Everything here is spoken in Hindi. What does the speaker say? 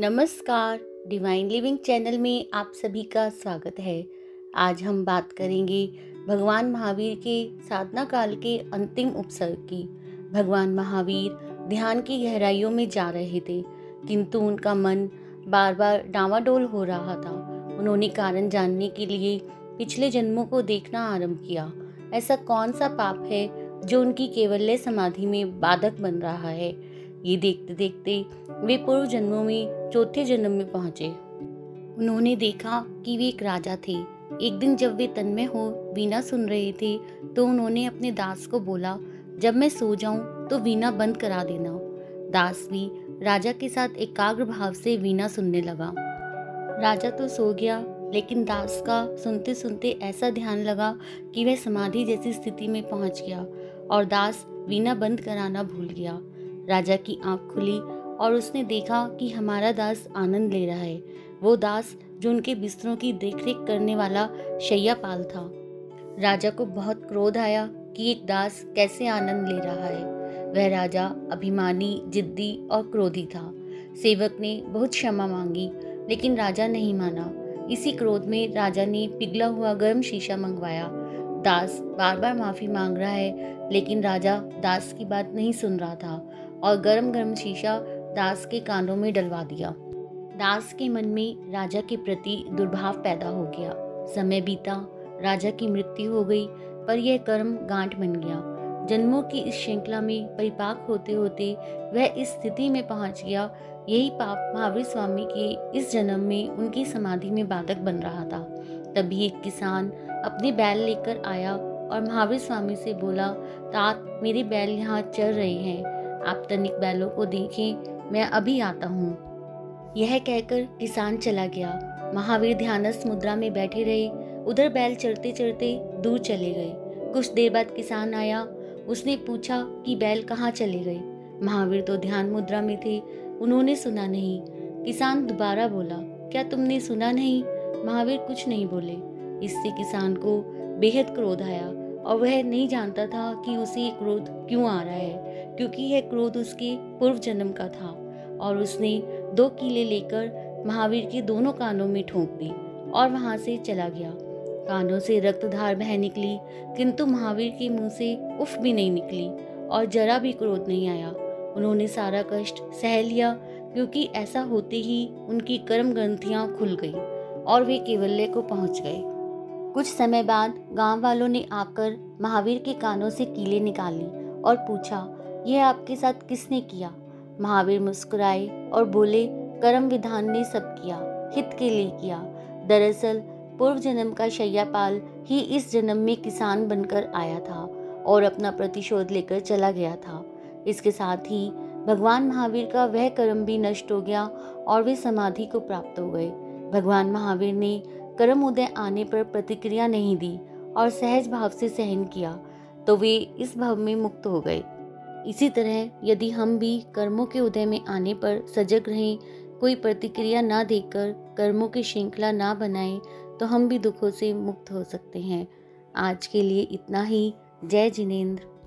नमस्कार डिवाइन लिविंग चैनल में आप सभी का स्वागत है। आज हम बात करेंगे भगवान महावीर के साधना काल के अंतिम उपसर्ग की। भगवान महावीर ध्यान की गहराइयों में जा रहे थे, किंतु उनका मन बार बार डावाडोल हो रहा था। उन्होंने कारण जानने के लिए पिछले जन्मों को देखना आरंभ किया। ऐसा कौन सा पाप है जो उनकी केवल्य समाधि में बाधक बन रहा है? ये देखते देखते वे पूर्व जन्मों में चौथे जन्म में पहुँचे। उन्होंने देखा कि वे एक राजा थे। एक दिन जब वे तन्मय हो, वीणा सुन रहे थे तो उन्होंने अपने दास को बोला, जब मैं सो जाऊँ तो वीणा बंद करा देना। दास भी राजा के साथ एकाग्र भाव से वीणा सुनने लगा। राजा तो सो गया, लेकिन दास का सुनते सुनते ऐसा ध्यान लगा कि वह समाधि जैसी स्थिति में पहुँच गया और दास वीणा बंद कराना भूल गया। राजा की आँख खुली और उसने देखा कि हमारा दास आनंद ले रहा है। वो दास, जो उनके बिस्तरों की देखरेख करने वाला शैयापाल था। राजा को बहुत क्रोध आया कि एक दास कैसे आनंद ले रहा है। वह राजा अभिमानी, जिद्दी और क्रोधी था। सेवक ने बहुत क्षमा मांगी, लेकिन राजा नहीं माना। इसी क्रोध में राजा ने पिघला हुआ गर्म शीशा मंगवाया। दास बार बार माफ़ी मांग रहा है, लेकिन राजा दास की बात नहीं सुन रहा था और गर्म गर्म शीशा दास के कानों में डलवा दिया। दास के मन में राजा के प्रति दुर्भाव पैदा हो गया। समय बीता, राजा की मृत्यु हो गई, पर यह कर्म गांठ बन गया। जन्मों की इस श्रृंखला में परिपाक होते होते वह इस स्थिति में पहुँच गया, यही पाप महावीर स्वामी के इस जन्म में उनकी समाधि में बाधक बन रहा था। तभी एक किसान अपने बैल लेकर आया और महावीर स्वामी से बोला, तात, मेरे बैल यहाँ चल रहे हैं। आप तनिक बैलों को देखें मैं अभी आता हूँ। यह कहकर किसान चला गया। महावीर ध्यानस्थ मुद्रा में बैठे रहे। उधर बैल चढ़ते चढ़ते दूर चले गए। कुछ देर बाद किसान आया। उसने पूछा कि बैल कहाँ चले गए? महावीर तो ध्यान मुद्रा में थे। उन्होंने सुना नहीं। किसान दोबारा बोला, क्या तुमने सुना नहीं? महावीर कुछ नहीं बोले। इससे किसान को बेहद क्रोध आया। और वह नहीं जानता था कि उसे ये क्रोध क्यों आ रहा है, क्योंकि यह क्रोध उसके पूर्व जन्म का था और उसने दो कीले लेकर महावीर के दोनों कानों में ठोंक दी और वहाँ से चला गया। कानों से रक्तधार बह निकली, किंतु महावीर के मुँह से उफ भी नहीं निकली और जरा भी क्रोध नहीं आया। उन्होंने सारा कष्ट सह लिया, क्योंकि ऐसा होते ही उनकी कर्म ग्रंथियाँ खुल गई और वे केवल्य को पहुँच गए। कुछ समय बाद गाँव वालों ने आकर महावीर के कानों से कीले निकाली और पूछा, यह आपके साथ किसने किया? महावीर मुस्कुराए और बोले, कर्म विधान ने सब किया, हित के लिए किया। दरअसल, पूर्व जन्म का शैयापाल ही इस जन्म में किसान बनकर आया था और अपना प्रतिशोध लेकर चला गया था। इसके साथ ही भगवान महावीर का वह कर्म भी नष्ट हो गया और वे समाधि को प्राप्त हो गए। भगवान महावीर ने कर्म उदय आने पर प्रतिक्रिया नहीं दी और सहज भाव से सहन किया तो वे इस भाव में मुक्त हो गए। इसी तरह, यदि हम भी कर्मों के उदय में आने पर सजग रहें, कोई प्रतिक्रिया ना देकर कर्मों की श्रृंखला ना बनाएँ तो हम भी दुखों से मुक्त हो सकते हैं। आज के लिए इतना ही। जय जिनेन्द्र।